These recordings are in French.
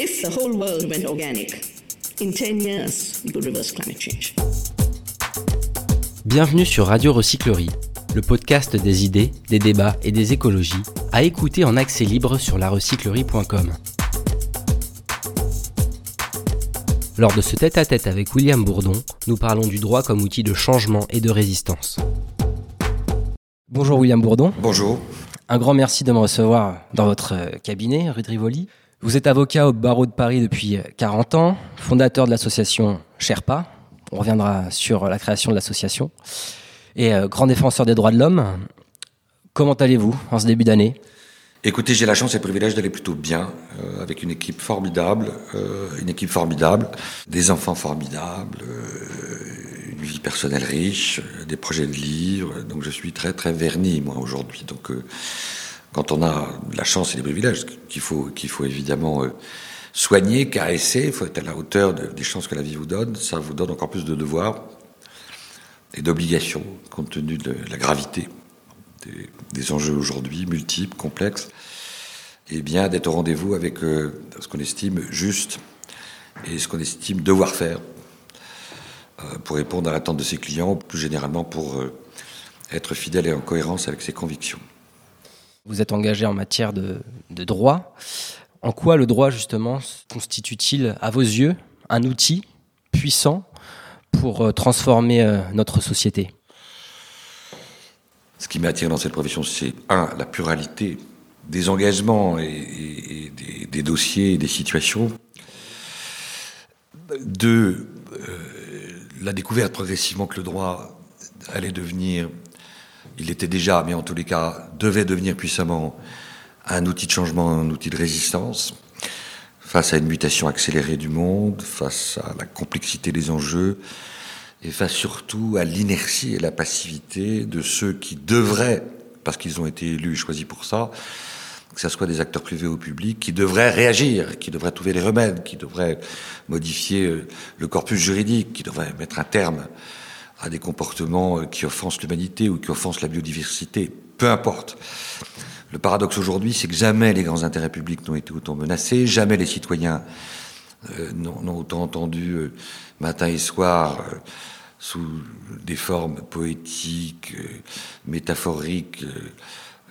If the whole world went organic, in 10 years, we could reverse climate change. Bienvenue sur Radio Recyclerie, le podcast des idées, des débats et des écologies, à écouter en accès libre sur larecyclerie.com. Lors de ce tête-à-tête avec William Bourdon, nous parlons du droit comme outil de changement et de résistance. Bonjour William Bourdon. Bonjour. Un grand merci de me recevoir dans votre euh, cabinet, rue de Rivoli. Vous êtes avocat au barreau de Paris depuis 40 ans, fondateur de l'association Sherpa. On reviendra sur la création de l'association. Et euh, grand défenseur des droits de l'homme. Comment allez-vous en ce début d'année? Écoutez, j'ai la chance et le privilège d'aller plutôt bien, euh, avec une équipe formidable, euh, une équipe formidable, des enfants formidables, une vie personnelle riche, des projets de livres. Donc je suis très très verni moi aujourd'hui. Donc quand on a la chance et les privilèges qu'il faut évidemment euh, soigner, caresser, il faut être à la hauteur de- des chances que la vie vous donne. Ça vous donne encore plus de devoirs et d'obligations compte tenu de la gravité des, enjeux aujourd'hui multiples, complexes, et bien d'être au rendez-vous avec euh, ce qu'on estime juste et ce qu'on estime devoir faire euh, pour répondre à l'attente de ses clients, plus généralement pour être fidèle et en cohérence avec ses convictions. Vous êtes engagé en matière de, droit. En quoi le droit, justement, constitue-t-il, à vos yeux, un outil puissant pour euh, transformer euh, notre société? Ce qui m'attire dans cette profession, c'est un, la pluralité des engagements et, des dossiers et des situations. Deux, euh, la découverte progressivement que le droit allait devenir, il était déjà, mais en tous les cas, devait devenir puissamment un outil de changement, un outil de résistance face à une mutation accélérée du monde, face à la complexité des enjeux, et face surtout à l'inertie et la passivité de ceux qui devraient, parce qu'ils ont été élus et choisis pour ça, que ce soit des acteurs privés ou publics, qui devraient réagir, qui devraient trouver les remèdes, qui devraient modifier euh, le corpus juridique, qui devraient mettre un terme à des comportements euh, qui offensent l'humanité ou qui offensent la biodiversité, peu importe. Le paradoxe aujourd'hui, c'est que jamais les grands intérêts publics n'ont été autant menacés, jamais les citoyens euh, n'ont autant entendu euh, matin et soir, sous des formes poétiques, métaphoriques,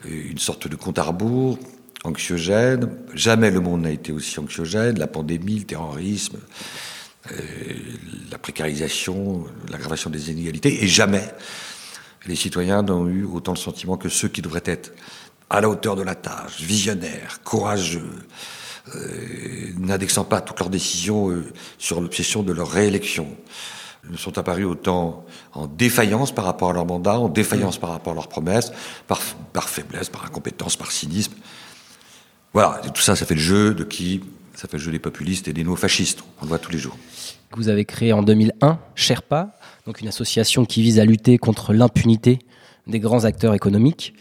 une sorte de compte à rebours, anxiogène. Jamais le monde n'a été aussi anxiogène. La pandémie, le terrorisme, la précarisation, l'aggravation des inégalités, et jamais les citoyens n'ont eu autant le sentiment que ceux qui devraient être à la hauteur de la tâche, visionnaires, courageux, euh, n'indexant pas toutes leurs décisions euh, sur l'obsession de leur réélection, ne sont apparus autant en défaillance par rapport à leur mandat, en défaillance par rapport à leurs promesses, par, par faiblesse, par incompétence, par cynisme. Voilà, et tout ça, ça fait le jeu de qui Ça fait le jeu des populistes et des néo-fascistes. On le voit tous les jours. Vous avez créé en 2001 Sherpa, donc une association qui vise à lutter contre l'impunité des grands acteurs économiques.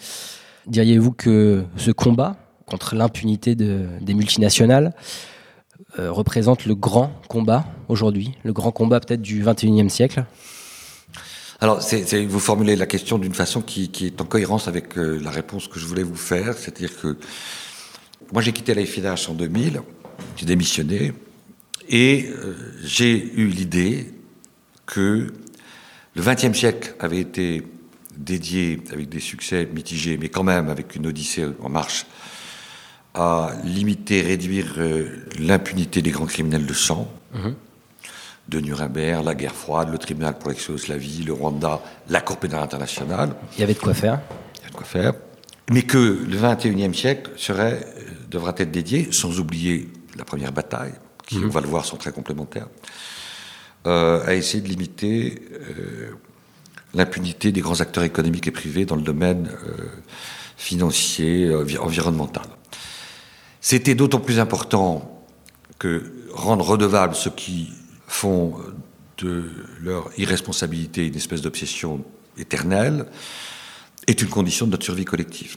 Diriez-vous que ce combat contre l'impunité de- des multinationales euh, représente le grand combat aujourd'hui, le grand combat peut-être du 21e siècle? Alors, c'est- vous formulez la question d'une façon qui, qui est en cohérence avec euh, la réponse que je voulais vous faire. C'est-à-dire que moi, j'ai quitté la FIDH en 2000, j'ai démissionné, et euh, j'ai eu l'idée que le XXe siècle avait été dédié, avec des succès mitigés, mais quand même avec une odyssée en marche, à limiter, réduire euh, l'impunité des grands criminels de sang, de Nuremberg, la guerre froide, le tribunal pour l'ex-Yougoslavie, le Rwanda, la Cour pénale internationale, Il y avait de quoi faire. il y a de quoi faire, mais que le XXIe siècle serait, euh, devra être dédié, sans oublier la première bataille, qui, on va le voir, sont très complémentaires, euh, à essayer de limiter euh, l'impunité des grands acteurs économiques et privés dans le domaine euh, financier, envi- environnemental. C'était d'autant plus important que rendre redevables ceux qui font de leur irresponsabilité une espèce d'obsession éternelle est une condition de notre survie collective.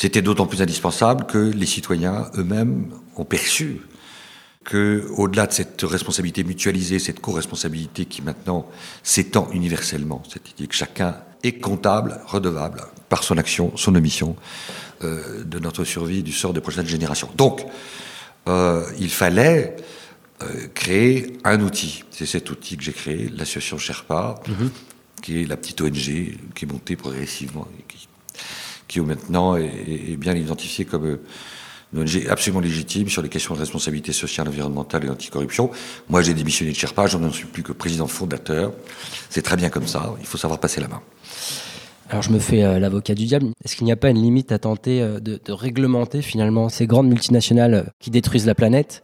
C'était d'autant plus indispensable que les citoyens eux-mêmes ont perçu que, au-delà de cette responsabilité mutualisée, cette co-responsabilité qui maintenant s'étend universellement, cette idée que chacun est comptable, redevable par son action, son omission, euh, de notre survie, du sort des prochaines générations. Donc, euh, il fallait euh, créer un outil. C'est cet outil que j'ai créé, l'association Sherpa, qui est la petite ONG qui est montée progressivement et qui, qui maintenant est, est bien identifiée comme euh, une ONG absolument légitime sur les questions de responsabilité sociale, environnementale et anticorruption. Moi, j'ai démissionné de Sherpa, je n'en suis plus que président fondateur. C'est très bien comme ça, il faut savoir passer la main. Alors je me fais euh, l'avocat du diable. Est-ce qu'il n'y a pas une limite à tenter euh, de, de réglementer finalement ces grandes multinationales qui détruisent la planète?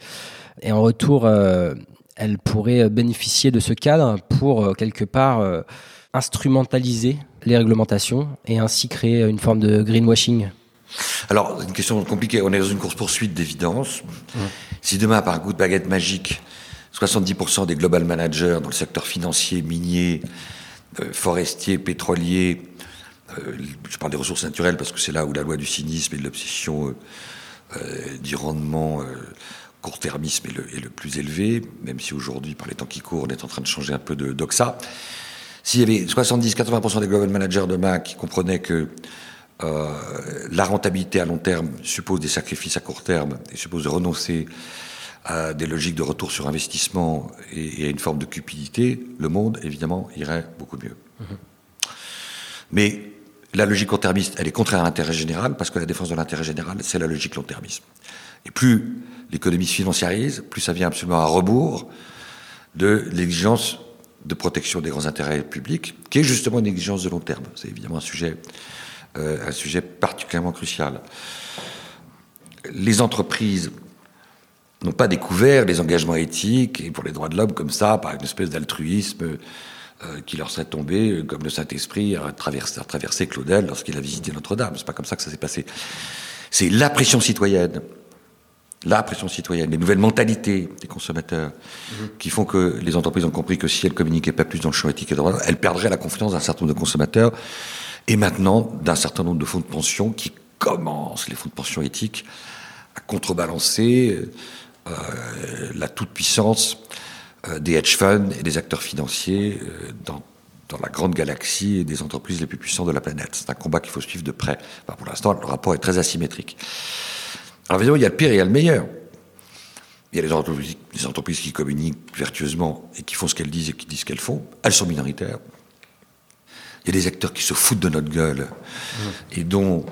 Et en retour euh, elles pourraient bénéficier de ce cadre pour quelque part instrumentaliser les réglementations et ainsi créer une forme de greenwashing Alors, une question compliquée. On est dans une course-poursuite d'évidence. Si demain, par un coup de baguette magique, 70% des global managers dans le secteur financier, minier, euh, forestier, pétrolier, euh, je parle des ressources naturelles parce que c'est là où la loi du cynisme et de l'obsession euh, du rendement court-termisme est le, est le plus élevé, même si aujourd'hui, par les temps qui courent, on est en train de changer un peu de doxa. S'il y avait 70-80% des global managers demain qui comprenaient que euh, la rentabilité à long terme suppose des sacrifices à court terme et suppose de renoncer à des logiques de retour sur investissement et, et à une forme de cupidité, le monde, évidemment, irait beaucoup mieux. Mais la logique court-termiste, elle est contraire à l'intérêt général, parce que la défense de l'intérêt général, c'est la logique long-termisme. Et plus l'économie se financiarise, plus ça vient absolument à rebours de l'exigence de protection des grands intérêts publics, qui est justement une exigence de long terme. C'est évidemment un sujet, euh, un sujet particulièrement crucial. Les entreprises n'ont pas découvert les engagements éthiques et pour les droits de l'homme comme ça, par une espèce d'altruisme euh, qui leur serait tombé, euh, comme le Saint-Esprit a traversé, a traversé Claudel lorsqu'il a visité Notre-Dame. C'est pas comme ça que ça s'est passé. C'est la pression citoyenne, la pression citoyenne, les nouvelles mentalités des consommateurs qui font que les entreprises ont compris que si elles communiquaient pas plus dans le champ éthique et droit, elles perdraient la confiance d'un certain nombre de consommateurs et maintenant d'un certain nombre de fonds de pension qui commencent, les fonds de pension éthiques, à contrebalancer euh, la toute-puissance euh, des hedge funds et des acteurs financiers euh, dans, dans la grande galaxie des entreprises les plus puissantes de la planète. C'est un combat qu'il faut suivre de près. Enfin, pour l'instant, le rapport est très asymétrique. Alors évidemment, il y a le pire et il y a le meilleur. Il y a les entreprises, les entreprises qui communiquent vertueusement et qui font ce qu'elles disent et qui disent ce qu'elles font. Elles sont minoritaires. Il y a des acteurs qui se foutent de notre gueule et dont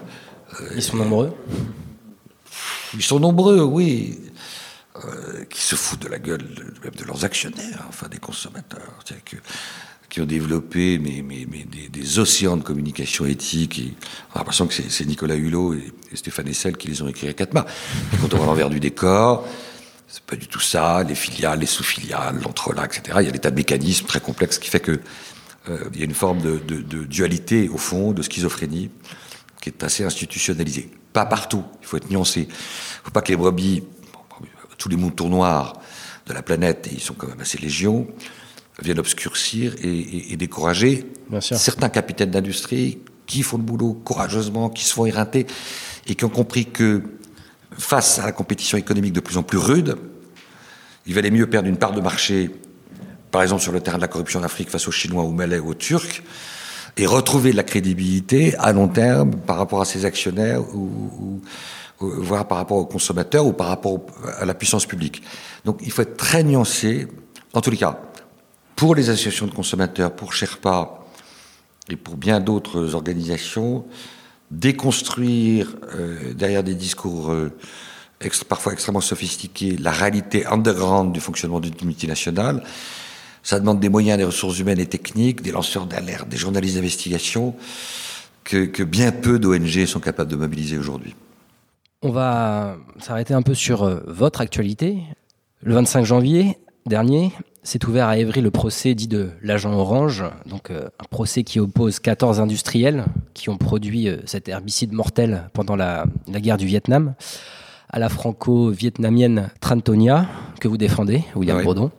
Ils sont nombreux ils sont nombreux, oui, euh, qui se foutent de la gueule de, même de leurs actionnaires, enfin des consommateurs, c'est-à-dire que- qui ont développé des, océans de communication éthique. On a l'impression que c'est Nicolas Hulot et, Stéphane Essel qui les ont écrits à quatre mains. Et quand on à l'envers du décor, c'est pas du tout ça, les filiales, les sous-filiales, l'entrelac, etc. Il y a des tas de mécanismes très complexes qui fait que euh, il y a une forme de, dualité, au fond, de schizophrénie, qui est assez institutionnalisée. Pas partout, il faut être nuancé. Il ne faut pas que les brebis, tous les moutons noirs de la planète, et ils sont quand même assez légions, viennent obscurcir et, et- et décourager certains capitaines d'industrie qui font le boulot courageusement, qui se font éreinter, et qui ont compris que face à la compétition économique de plus en plus rude, il valait mieux perdre une part de marché, par exemple sur le terrain de la corruption en Afrique face aux Chinois, aux Malais aux Turcs, et retrouver de la crédibilité à long terme par rapport à ses actionnaires ou, ou- ou- voire par rapport aux consommateurs ou par rapport à la puissance publique. Donc il faut être très nuancé. En tous les cas, pour les associations de consommateurs, pour Sherpa et pour bien d'autres organisations, déconstruire euh, derrière des discours euh, parfois extrêmement sophistiqués la réalité underground du fonctionnement d'une multinationale, ça demande des moyens, des ressources humaines et techniques, des lanceurs d'alerte, des journalistes d'investigation, que, que bien peu d'ONG sont capables de mobiliser aujourd'hui. On va s'arrêter un peu sur euh, votre actualité. Le 25 janvier dernier, s'est ouvert à Évry le procès dit de l'agent orange, donc euh, un procès qui oppose 14 industriels qui ont produit euh, cet herbicide mortel pendant la, la guerre du Vietnam à la franco-vietnamienne Trantonia que vous défendez, William Oui. Bourdon.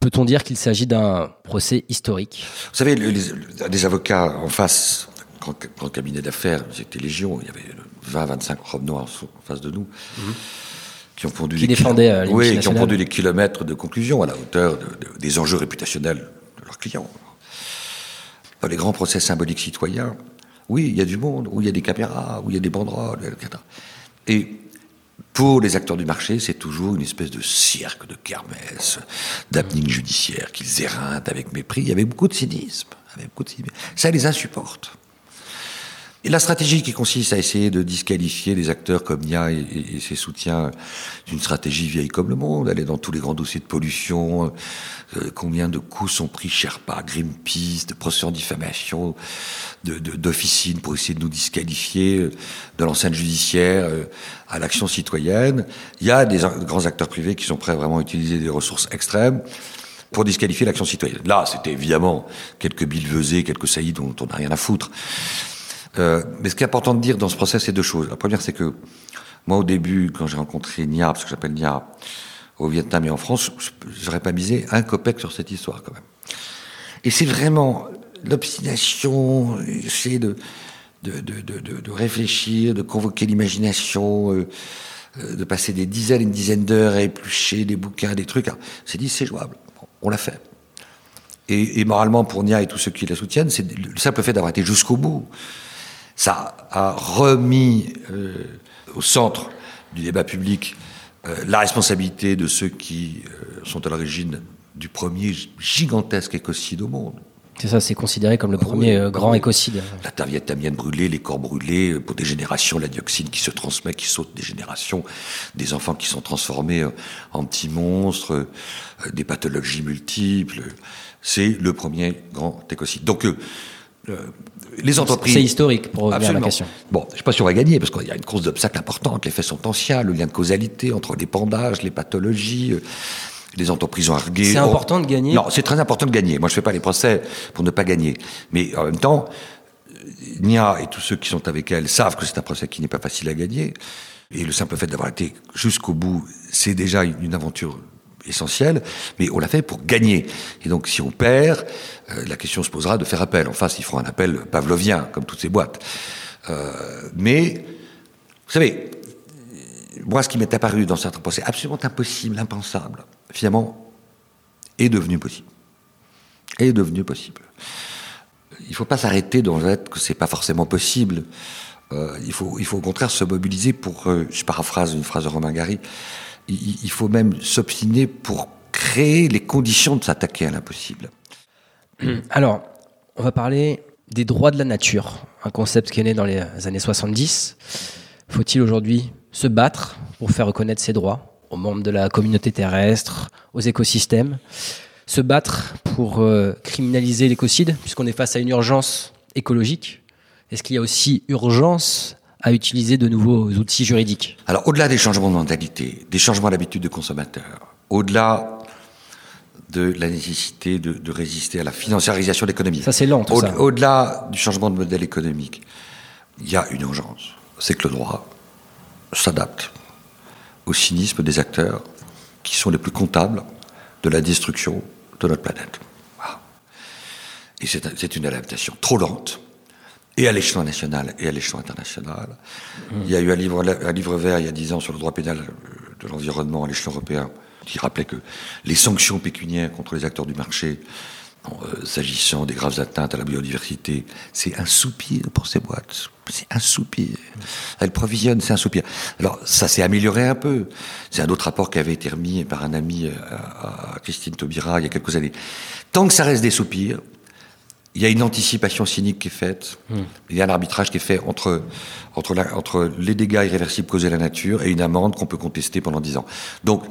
Peut-on dire qu'il s'agit d'un procès historique? Vous savez, les, des avocats en face, grand, grand cabinet d'affaires, j'étais légion, il y avait 20-25 robes noires en face de nous, qui ont Qui des défendaient, euh, les oui, qui ont des kilomètres de conclusion à la hauteur de- de- des enjeux réputationnels de leurs clients. Dans les grands procès symboliques citoyens, oui, il y a du monde, où il y a des caméras, où il y a des banderoles, etc. Et Pour les acteurs du marché, c'est toujours une espèce de cirque, de kermesse, d'apnée judiciaire qu'ils éreintent avec mépris. Il y avait beaucoup de cynisme. Avec beaucoup de cynisme. Ça les insupporte. Et la stratégie qui consiste à essayer de disqualifier les acteurs comme Nia et, et, ses soutiens, c'est une stratégie vieille comme le monde. Est dans tous les grands dossiers de pollution. Euh, combien de coups sont pris Sherpa, Greenpeace, de procès en diffamation, d'officines de, pour essayer de nous disqualifier euh, de l'enceinte judiciaire euh, à l'action citoyenne. Il y a des grands acteurs privés qui sont prêts à vraiment utiliser des ressources extrêmes pour disqualifier l'action citoyenne. Là, c'était évidemment quelques billevesées, quelques saillies dont on n'a rien à foutre. Euh, mais ce qui est important de dire dans ce process, c'est deux choses. La première, c'est que moi, au début, quand j'ai rencontré Nia, parce que j'appelle Nia au Vietnam et en France, j'aurais pas misé un copec sur cette histoire, quand même. Et c'est vraiment l'obstination, c'est de de, de, de, réfléchir, de convoquer l'imagination, euh, euh, de passer des dizaines et une dizaines d'heures à éplucher des bouquins, des trucs. C'est dit, c'est jouable. on l'a fait. Et, et, moralement, pour Nia et tous ceux qui la soutiennent, c'est le simple fait d'avoir été jusqu'au bout ça a remis euh, au centre du débat public euh, la responsabilité de ceux qui euh, sont à l'origine du premier gigantesque écocide au monde. C'est ça, c'est considéré comme le premier oui, grand oui. écocide. La terre vietnamienne brûlée, les corps brûlés, pour des générations, la dioxine qui se transmet, qui saute des générations, des enfants qui sont transformés en petits monstres, des pathologies multiples. C'est le premier grand écocide. Donc, les entreprises. C'est historique pour revenir à la question. Bon, je ne sais pas si on va gagner parce qu'il y a une course d'obstacles importante. Les faits sont anciens, le lien de causalité entre les pendages, les pathologies. Euh, les entreprises ont argué. C'est important de gagner. Non, c'est très important de gagner. Moi, je fais pas les procès pour ne pas gagner. Mais en même temps, Nia et tous ceux qui sont avec elle savent que c'est un procès qui n'est pas facile à gagner. Et le simple fait d'avoir été jusqu'au bout, c'est déjà une aventure essentielle, mais on l'a fait pour gagner. Et donc, si on perd, euh, la question se posera de faire appel. En face, ils feront un appel pavlovien, comme toutes ces boîtes. Euh, mais, vous savez, moi, ce qui m'est apparu dans certains procès absolument impossible, impensable, finalement, est devenu possible. Est devenu possible. Il ne faut pas s'arrêter dans le fait que c'est pas forcément possible. Euh, il, faut, il faut au contraire se mobiliser pour, je paraphrase une phrase de Romain Gary, il, faut même s'obstiner pour créer les conditions de s'attaquer à l'impossible. Alors, on va parler des droits de la nature, un concept qui est né dans les années 70. Faut-il aujourd'hui se battre pour faire reconnaître ces droits aux membres de la communauté terrestre, aux écosystèmes? Se battre pour euh, criminaliser l'écocide, puisqu'on est face à une urgence écologique? Est-ce qu'il y a aussi urgence à utiliser de nouveaux outils juridiques Alors, au-delà des changements de mentalité, des changements d'habitude de consommateurs, au-delà de la nécessité de, de, résister à la financiarisation de l'économie. Ça, c'est lent, tout au, ça. Au-delà du changement de modèle économique, il y a une urgence. C'est que le droit s'adapte au cynisme des acteurs qui sont les plus comptables de la destruction de notre planète. Voilà. Et c'est une adaptation trop lente, et à l'échelon national et à l'échelon international. Mmh. Il y a eu un livre, un livre vert il y a dix ans sur le droit pénal de l'environnement à l'échelon européen qui rappelait que les sanctions pécuniaires contre les acteurs du marché, euh, s'agissant des graves atteintes à la biodiversité, c'est un soupir pour ces boîtes. C'est un soupir. Elles provisionnent, c'est un soupir. Alors, ça s'est amélioré un peu. C'est un autre rapport qui avait été remis par un ami à, à Christine Taubira il y a quelques années. Tant que ça reste des soupirs, il y a une anticipation cynique qui est faite. Mmh. Il y a un arbitrage qui est fait entre, entre, la, entre les dégâts irréversibles causés à la nature et une amende qu'on peut contester pendant dix ans. Donc,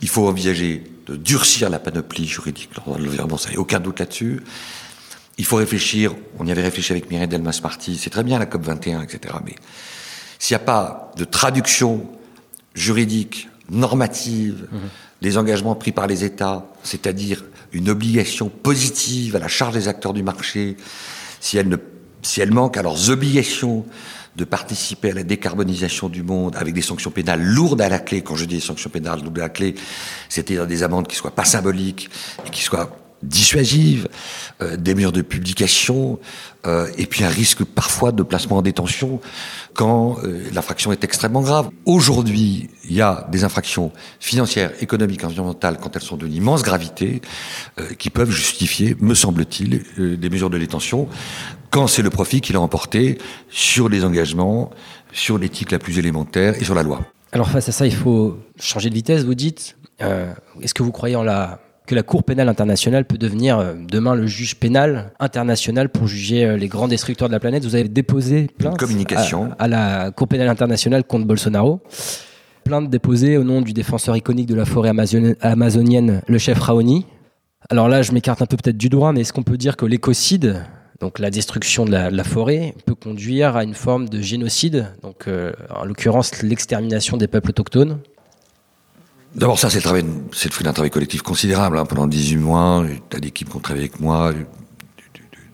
il faut envisager de durcir la panoplie juridique dans l'environnement, ça n'y a aucun doute là-dessus. Il faut réfléchir, on y avait réfléchi avec Mireille Delmas-Marty, c'est très bien la COP 21, etc. Mais s'il n'y a pas de traduction juridique, normative, mmh. des engagements pris par les États, c'est-à-dire une obligation positive à la charge des acteurs du marché, si elles, ne, si manquent à leurs obligations de participer à la décarbonisation du monde avec des sanctions pénales lourdes à la clé. Quand je dis sanctions pénales lourdes à la clé, c'était des amendes qui soient pas symboliques et qui soient dissuasives, euh, des murs de publication, euh, et puis un risque parfois de placement en détention quand euh, l'infraction est extrêmement grave. Aujourd'hui, il y a des infractions financières, économiques, environnementales, quand elles sont d'une immense gravité, euh, qui peuvent justifier, me semble-t-il, euh, des mesures de détention, quand c'est le profit qui l'a emporté sur les engagements, sur l'éthique la plus élémentaire et sur la loi. Alors face à ça, il faut changer de vitesse, vous dites. Est-ce que vous croyez en la, que la Cour pénale internationale peut devenir euh, demain le juge pénal international pour juger euh, les grands destructeurs de la planète Vous avez déposé plainte communication. À, à la Cour pénale internationale contre Bolsonaro. Plainte déposée au nom du défenseur iconique de la forêt amazoni- amazonienne, le chef Raoni. Alors là, je m'écarte un peu peut-être du droit, mais est-ce qu'on peut dire que l'écocide, donc la destruction de la, de la forêt, peut conduire à une forme de génocide, donc euh, en l'occurrence l'extermination des peuples autochtones? D'abord, ça, c'est le, fruit d'un travail collectif considérable. hein. Pendant 18 mois, t'as d'équipes qui ont travaillé avec moi,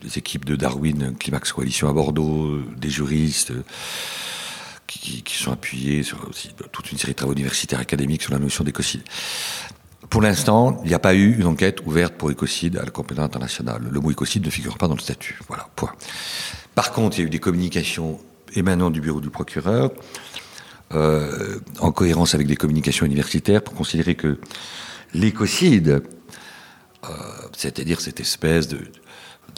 des équipes de Darwin, Climax Coalition à Bordeaux, des juristes euh, qui, sont appuyés sur aussi toute une série de travaux universitaires académiques sur la notion d'écocide. Pour l'instant, il n'y a pas eu une enquête ouverte pour écocide à la pénale internationale. Le mot écocide ne figure pas dans le statut. Voilà, point. Par contre, il y a eu des communications émanant du bureau du procureur, euh, en cohérence avec des communications universitaires, pour considérer que l'écocide, euh, c'est-à-dire cette espèce de,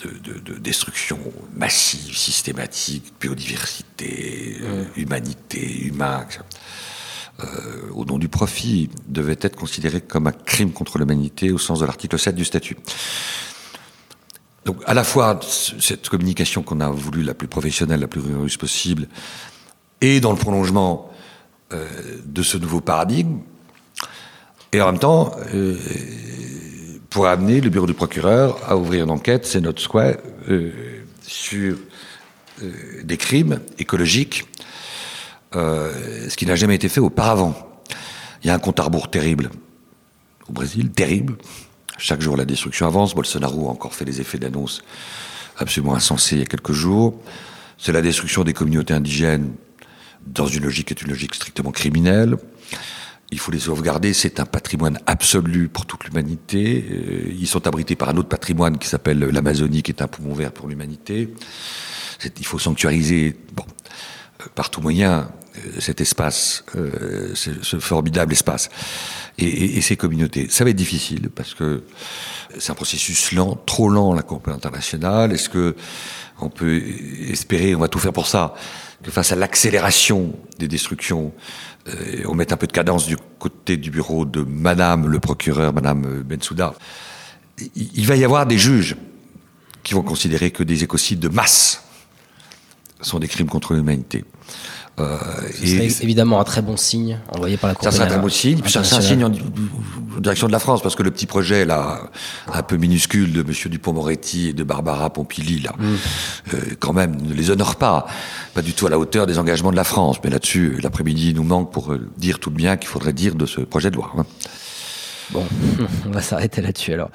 de, de- de destruction massive, systématique, biodiversité, euh, humanité, humain, etc., euh, au nom du profit, devait être considéré comme un crime contre l'humanité au sens de l'article 7 du statut. Donc, à la fois, cette communication qu'on a voulu la plus professionnelle, la plus rigoureuse possible, et dans le prolongement de ce nouveau paradigme, et en même temps, euh, pour amener le bureau du procureur à ouvrir une enquête, c'est notre souhait, euh, sur euh, des crimes écologiques, euh, ce qui n'a jamais été fait auparavant. Il y a un compte à rebours terrible au Brésil, terrible. Chaque jour, la destruction avance. Bolsonaro a encore fait des effets d'annonce absolument insensés il y a quelques jours. C'est la destruction des communautés indigènes dans une logique qui est une logique strictement criminelle. Il faut les sauvegarder, c'est un patrimoine absolu pour toute l'humanité. Euh, Ils sont abrités par un autre patrimoine qui s'appelle l'Amazonie, qui est un poumon vert pour l'humanité. Il faut sanctuariser, bon, euh, par tout moyen, euh, cet espace, ce, formidable espace, et, ces communautés. Ça va être difficile parce que c'est un processus lent, trop lent la Cour internationale. Est-ce que on peut espérer, on va tout faire pour ça, que face à l'accélération des destructions, euh, on mette un peu de cadence du côté du bureau de Madame le procureur, Madame Bensouda. Il, il va y avoir des juges qui vont considérer que des écocides de masse sont des crimes contre l'humanité. Euh, Ce serait évidemment un très bon signe envoyé par la Cour ça serait un très beau signe. C'est un signe en, direction de la France, parce que le petit projet là, un peu minuscule de Monsieur Dupont-Moretti et de Barbara Pompili là, euh, quand même, ne les honore pas, pas du tout à la hauteur des engagements de la France. Mais là-dessus, l'après-midi nous manque pour euh, dire tout le bien qu'il faudrait dire de ce projet de loi. hein. Bon, on va s'arrêter là-dessus alors.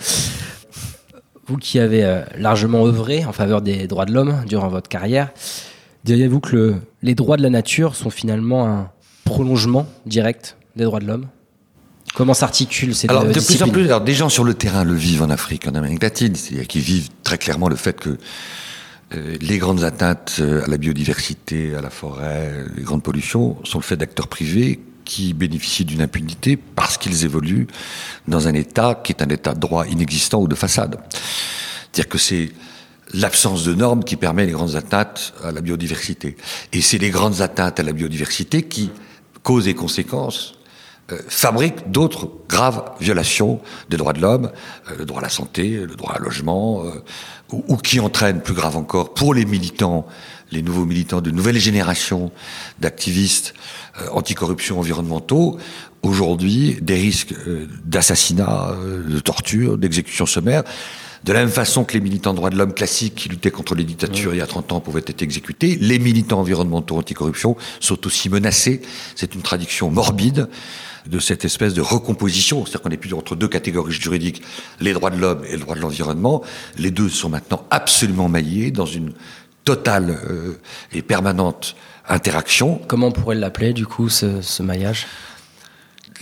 Vous qui avez euh, largement œuvré en faveur des droits de l'homme durant votre carrière, diriez-vous que le- les droits de la nature sont finalement un prolongement direct des droits de l'homme? Comment s'articulent ces Alors, de plus en plus, alors, des gens sur le terrain le vivent en Afrique, en Amérique latine, c'est-à-dire qu'ils vivent très clairement le fait que euh, les grandes atteintes euh, à la biodiversité, à la forêt, euh, les grandes pollutions sont le fait d'acteurs privés qui bénéficient d'une impunité parce qu'ils évoluent dans un État qui est un État de droit inexistant ou de façade. C'est-à-dire que c'est l'absence de normes qui permet les grandes atteintes à la biodiversité. Et c'est les grandes atteintes à la biodiversité qui, cause et conséquences, euh, fabriquent d'autres graves violations des droits de l'homme, euh, le droit à la santé, le droit à logement, euh, ou, qui entraînent, plus grave encore, pour les militants, les nouveaux militants de nouvelles générations d'activistes euh, anticorruption environnementaux, aujourd'hui des risques d'assassinat, de torture, d'exécution sommaire. De la même façon que les militants droits de l'homme classiques qui luttaient contre les dictatures il y a 30 ans pouvaient être exécutés, les militants environnementaux anticorruption sont aussi menacés. C'est une traduction morbide de cette espèce de recomposition, c'est-à-dire qu'on est plus entre deux catégories juridiques, les droits de l'homme et le droit de l'environnement. Les deux sont maintenant absolument maillés dans une totale euh, et permanente interaction. Comment on pourrait l'appeler du coup ce, ce maillage?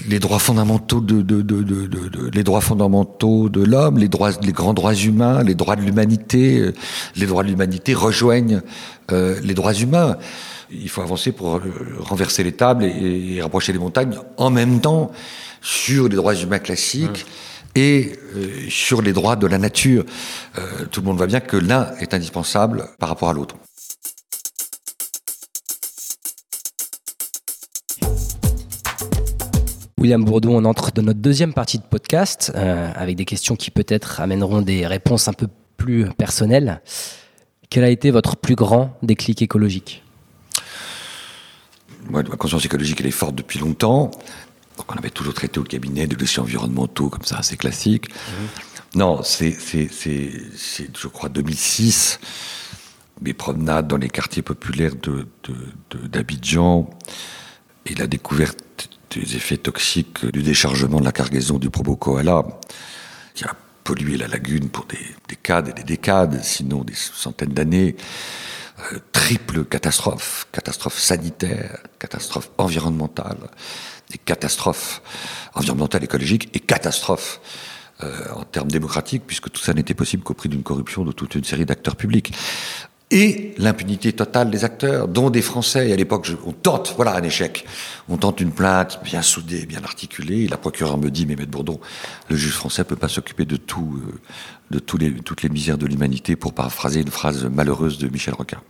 Les droits fondamentaux de, de, de, de, de- de- les droits fondamentaux de l'homme, les droits, les grands droits humains, les droits de l'humanité, euh, les droits de l'humanité rejoignent euh, les droits humains. Il faut avancer pour euh, renverser les tables et, et rapprocher les montagnes en même temps sur les droits humains classiques et euh, sur les droits de la nature. Euh, tout le monde voit bien que l'un est indispensable par rapport à l'autre. William Bourdon, on entre dans notre deuxième partie de podcast euh, avec des questions qui peut-être amèneront des réponses un peu plus personnelles. Quel a été votre plus grand déclic écologique? Moi, ma conscience écologique, elle est forte depuis longtemps. Donc on avait toujours traité au cabinet de dossiers environnementaux, comme ça, assez classique. Non, c'est, je crois, 2006, mes promenades dans les quartiers populaires de, de, de- d'Abidjan et la découverte des effets toxiques du déchargement de la cargaison du Probo Koala, qui a pollué la lagune pour des décades et des décades, sinon des centaines d'années. Euh, triple catastrophe, catastrophe sanitaire, catastrophe environnementale, des catastrophes environnementales, écologiques et catastrophes euh, en termes démocratiques, puisque tout ça n'était possible qu'au prix d'une corruption de toute une série d'acteurs publics. Et l'impunité totale des acteurs, dont des Français. Et à l'époque, on tente, voilà un échec. On tente une plainte bien soudée, bien articulée. Et la procureure me dit, mais Maître Bourdon, le juge français peut pas s'occuper de tout, euh, de tous les, toutes les misères de l'humanité, pour paraphraser une phrase malheureuse de Michel Rocard.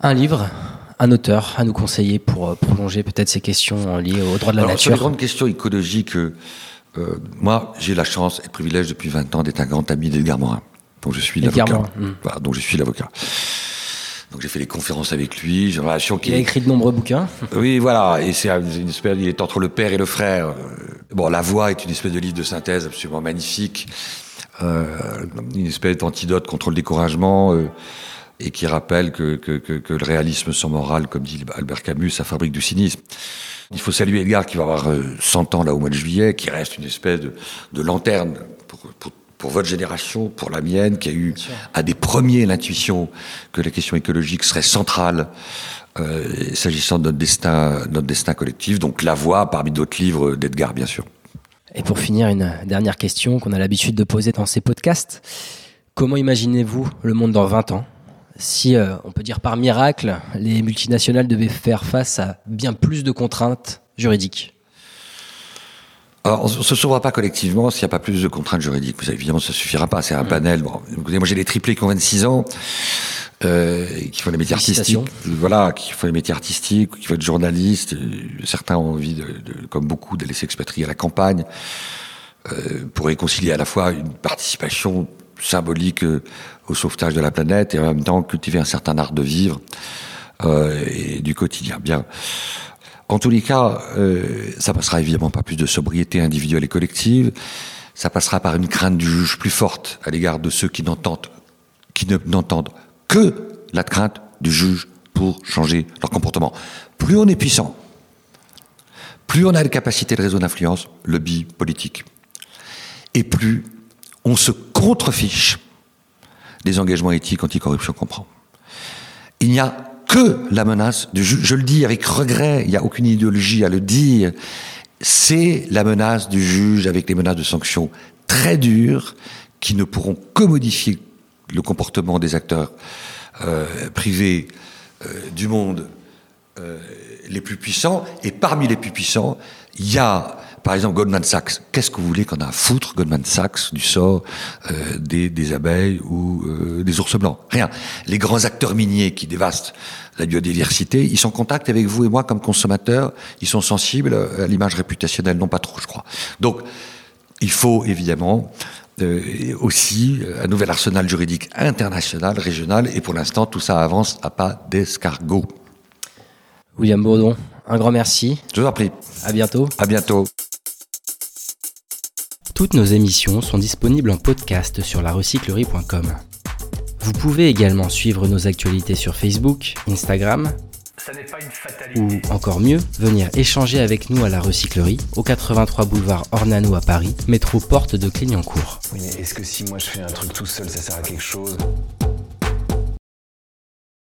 Un livre, un auteur à nous conseiller pour euh, prolonger peut-être ces questions euh, liées aux droits de la Alors, sur les nature grandes questions écologiques, euh, moi, j'ai la chance et le privilège depuis 20 ans d'être un grand ami d'Edgar Morin, dont je suis l'avocat. Morin, hmm. Voilà, dont je suis l'avocat. Donc j'ai fait des conférences avec lui, j'ai relation Il a écrit de nombreux bouquins. Oui, voilà, et c'est un- une espèce, il est entre le père et le frère. Euh, Bon, La Voix est une espèce de livre de synthèse absolument magnifique, euh, une espèce d'antidote contre le découragement, euh, et qui rappelle que, que, que, que le réalisme sans morale, comme dit Albert Camus, ça fabrique du cynisme. Il faut saluer Edgar qui va avoir euh, 100 ans là au mois de juillet, qui reste une espèce de, de lanterne pour, pour, pour votre génération, pour la mienne, qui a eu à des premiers l'intuition que la question écologique serait centrale euh, s'agissant de notre destin, notre destin collectif. Donc La Voix, parmi d'autres livres d'Edgar, bien sûr. Et pour finir, une dernière question qu'on a l'habitude de poser dans ces podcasts. Comment imaginez-vous le monde dans 20 ans si, euh, on peut dire par miracle, les multinationales devaient faire face à bien plus de contraintes juridiques? Alors, on ne se sauvera pas collectivement s'il n'y a pas plus de contraintes juridiques. Mais évidemment, ça suffira pas. C'est un panel. Bon, écoutez, moi, j'ai des triplés qui ont 26 ans, euh, qui font des métiers artistiques. Voilà, qui font des métiers artistiques, qui veulent être journalistes. Certains ont envie, de, de- comme beaucoup, d'aller s'expatrier à la campagne euh, pour réconcilier à la fois une participation symbolique euh, au sauvetage de la planète et en même temps cultiver un certain art de vivre euh, et du quotidien. Bien. En tous les cas, euh, ça passera évidemment par plus de sobriété individuelle et collective. Ça passera par une crainte du juge plus forte à l'égard de ceux qui n'entendent, qui ne n'entendent que la crainte du juge pour changer leur comportement. Plus on est puissant, plus on a les capacités de réseau d'influence, lobby politique, et plus on se contrefiche des engagements éthiques anticorruption qu'on prend. Il n'y a que la menace du juge. Je le dis avec regret, il n'y a aucune idéologie à le dire. C'est la menace du juge avec les menaces de sanctions très dures qui ne pourront que modifier le comportement des acteurs euh, privés euh, du monde euh, les plus puissants. Et parmi les plus puissants, il y a, par exemple, Goldman Sachs. Qu'est-ce que vous voulez qu'on a à foutre, Goldman Sachs, du sort euh, des, des abeilles ou euh, des ours blancs? Rien. Les grands acteurs miniers qui dévastent la biodiversité, ils sont en contact avec vous et moi comme consommateurs. Ils sont sensibles à l'image réputationnelle, non pas trop, je crois. Donc, il faut évidemment euh, aussi un nouvel arsenal juridique international, régional, et pour l'instant, tout ça avance à pas d'escargot. William Bourdon, un grand merci. Je vous en prie. À bientôt. À bientôt. Toutes nos émissions sont disponibles en podcast sur larecyclerie.com. Vous pouvez également suivre nos actualités sur Facebook, Instagram, ou encore mieux, venir échanger avec nous à la recyclerie, au 83 boulevard Ornano à Paris, métro porte de Clignancourt. Oui, mais est-ce que si moi je fais un truc tout seul, ça sert à quelque chose?